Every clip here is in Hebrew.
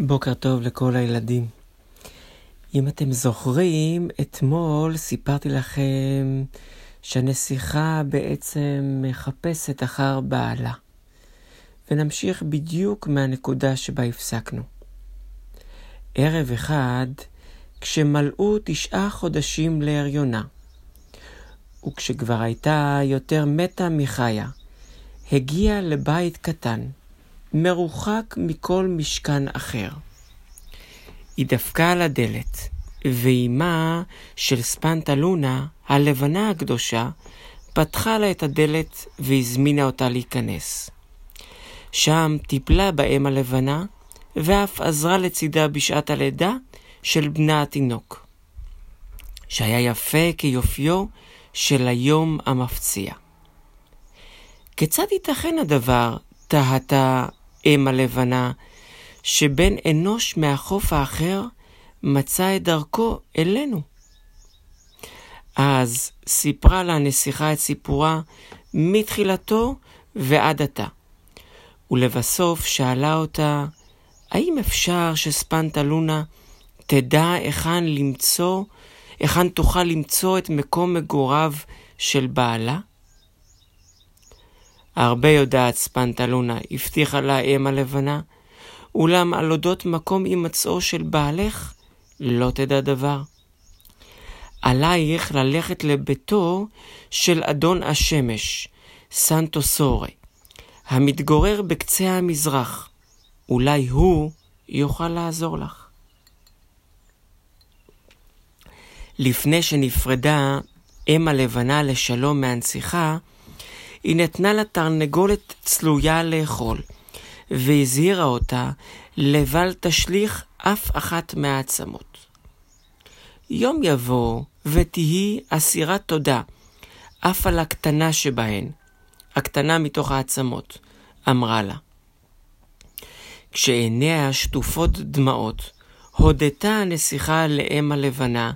בוקר טוב לכל הילדים. אם אתם זוכרים, אתמול סיפרתי לכם שהנסיכה בעצם מחפשת אחר בעלה. ונמשיך בדיוק מהנקודה שבה הפסקנו. ערב אחד, כשמלאו תשעה חודשים להריונה, וכשכבר הייתה יותר מתה מחיה, הגיע לבית קטן, מרוחק מכל משכן אחר. היא דפקה על הדלת, ואימה של ספנטה לונה, הלבנה הקדושה, פתחה לה את הדלת והזמינה אותה להיכנס. שם טיפלה באם הלבנה, ואף עזרה לצידה בשעת הלידה של בנה התינוק, שהיה יפה כיופיו של היום המפציע. כיצד ייתכן הדבר, תהתה אם הלבנה, שבן אנוש מהחוף האחר מצא את דרכו אלינו. אז סיפרה לה הנסיכה את סיפורה מתחילתו ועד עתה. ולבסוף שאלה אותה, האם אפשר שספנטה לונה תדע היכן למצוא, היכן תוכל למצוא את מקום מגוריו של בעלה? הרבה יודעת ספנטה לונה, הבטיחה לה אם הלבנה, אולם על אודות מקום הימצאו של בעלך לא תדע דבר. עלייך ללכת לביתו של אדון השמש, סנטו סורי, המתגורר בקצה המזרח. אולי הוא יוכל לעזור לך. לפני שנפרדה אם הלבנה לשלום מהנציחה, היא נתנה לה תרנגולת צלויה לאכול, והזהירה אותה לבל תשליך אף אחת מהעצמות. יום יבוא ותהי אסירת תודה, אף על הקטנה שבהן, הקטנה מתוך העצמות, אמרה לה. כשעיניה שטופות דמעות, הודתה הנסיכה לאם הלבנה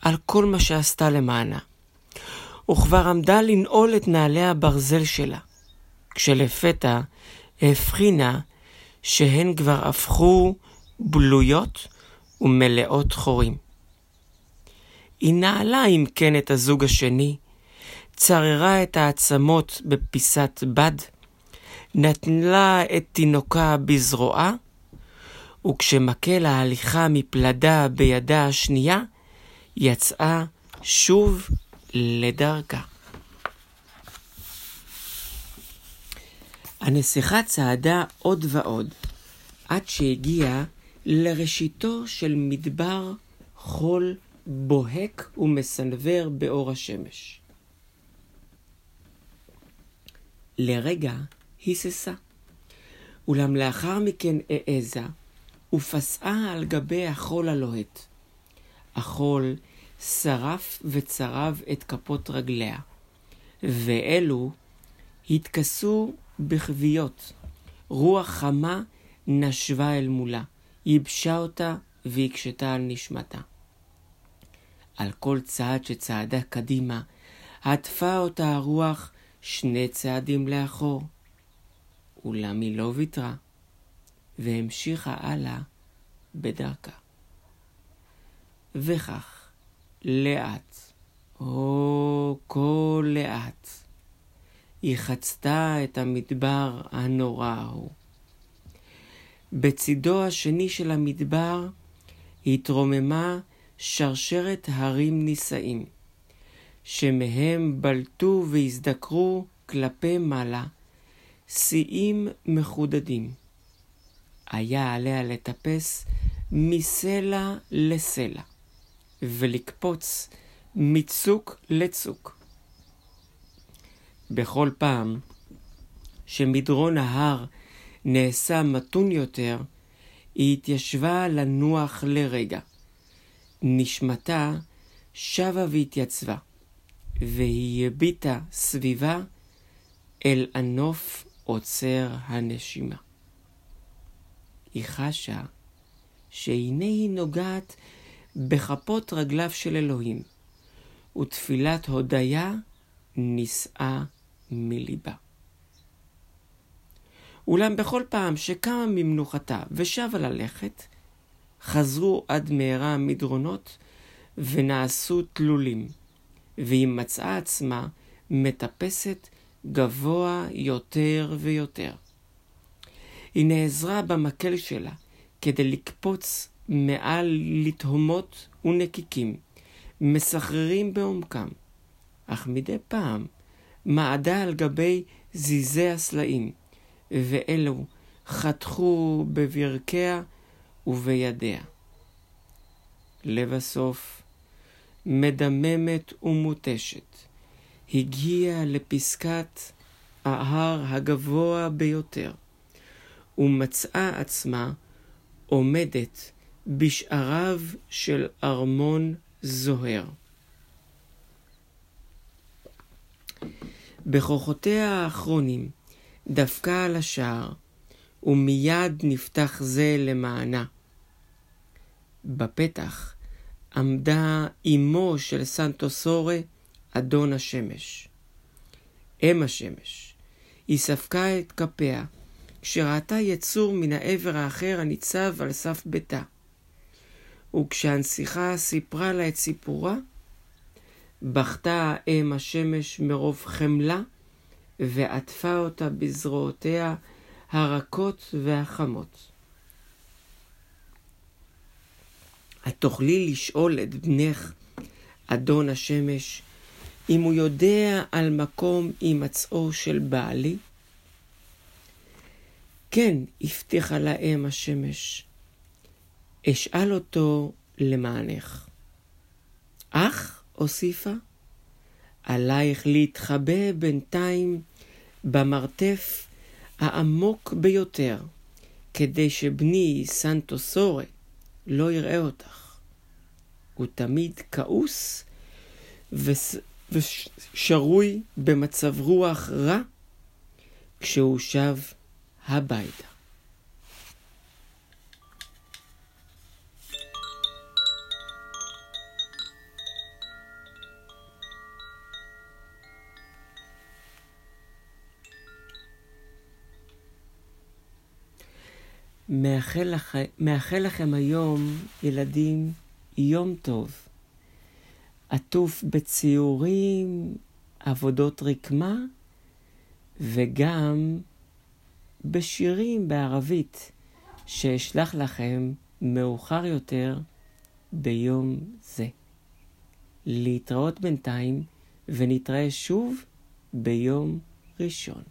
על כל מה שעשתה למענה. וכבר עמדה לנעול את נעלי הברזל שלה, כשלפתע הבחינה שהן כבר הפכו בלויות ומלאות חורים. היא נעלה אם כן את הזוג השני, צררה את העצמות בפיסת בד, נטלה את תינוקה בזרועה, וכשמקל ההליכה מפלדה בידה השנייה, יצאה שוב לדרכה. הנסיכה צעדה עוד ועוד, עד שהגיעה לראשיתו של מדבר חול בוהק ומסנוור באור השמש. לרגע היססה, אולם לאחר מכן העזה ופסעה על גבי החול הלוהט. החול שרף וצרב את כפות רגליה, ואלו התכסו בכוויות. רוח חמה נשבה אל מולה, ייבשה אותה והקשתה על נשמתה. על כל צעד שצעדה קדימה, עטפה אותה הרוח שני צעדים לאחור. אולם היא לא ויתרה, והמשיכה הלאה בדרכה. וכך, לאט, או כה לאט, היא חצתה את המדבר הנורא ההוא. בצידו השני של המדבר התרוממה שרשרת הרים נישאים, שמהם בלטו והזדקרו כלפי מעלה שיאים מחודדים. היה עליה לטפס מסלע לסלע. ולקפוץ מצוק לצוק. בכל פעם שמדרון ההר נעשה מתון יותר, היא התיישבה לנוח לרגע. נשמתה שבה והתייצבה, והיא הביטה סביבה אל הנוף עוצר הנשימה. היא חשה שהנה היא נוגעת בכפות רגליו של אלוהים, ותפילת הודיה נישאה מליבה. אולם בכל פעם שקמה ממנוחתה ושבה ללכת, חזרו עד מהרה המדרונות ונעשו תלולים, והיא מצאה עצמה מטפסת גבוה יותר ויותר. היא נעזרה במקל שלה כדי לקפוץ מעל לתהומות ונקיקים, מסחררים בעומקם, אך מדי פעם מעדה על גבי זיזי הסלעים, ואלו חתכו בברכיה ובידיה. לבסוף, מדממת ומותשת, הגיעה לפסקת ההר הגבוה ביותר, ומצאה עצמה עומדת בשעריו של ארמון זוהר. בכוחותיה האחרונים דפקה על השער, ומיד נפתח זה למענה. בפתח עמדה אמו של סנטוסורי, אדון השמש. אם השמש. היא ספקה את כפיה, כשראתה יצור מן העבר האחר הניצב על סף ביתה. וכשהנסיכה סיפרה לה את סיפורה, בכתה אם השמש מרוב חמלה, ועטפה אותה בזרועותיה הרכות והחמות. את תוכלי לשאול את בנך, אדון השמש, אם הוא יודע על מקום הימצאו של בעלי? כן, הבטיחה לאם השמש. אשאל אותו למענך. אך, הוסיפה, עלייך להתחבא בינתיים במרתף העמוק ביותר, כדי שבני סנטוסורי לא יראה אותך. הוא תמיד כעוס ושרוי במצב רוח רע כשהוא שב הביתה. מאחל, לכ... מאחל לכם היום, ילדים, יום טוב. עטוף בציורים, עבודות רקמה, וגם בשירים בערבית, שאשלח לכם מאוחר יותר ביום זה. להתראות בינתיים, ונתראה שוב ביום ראשון.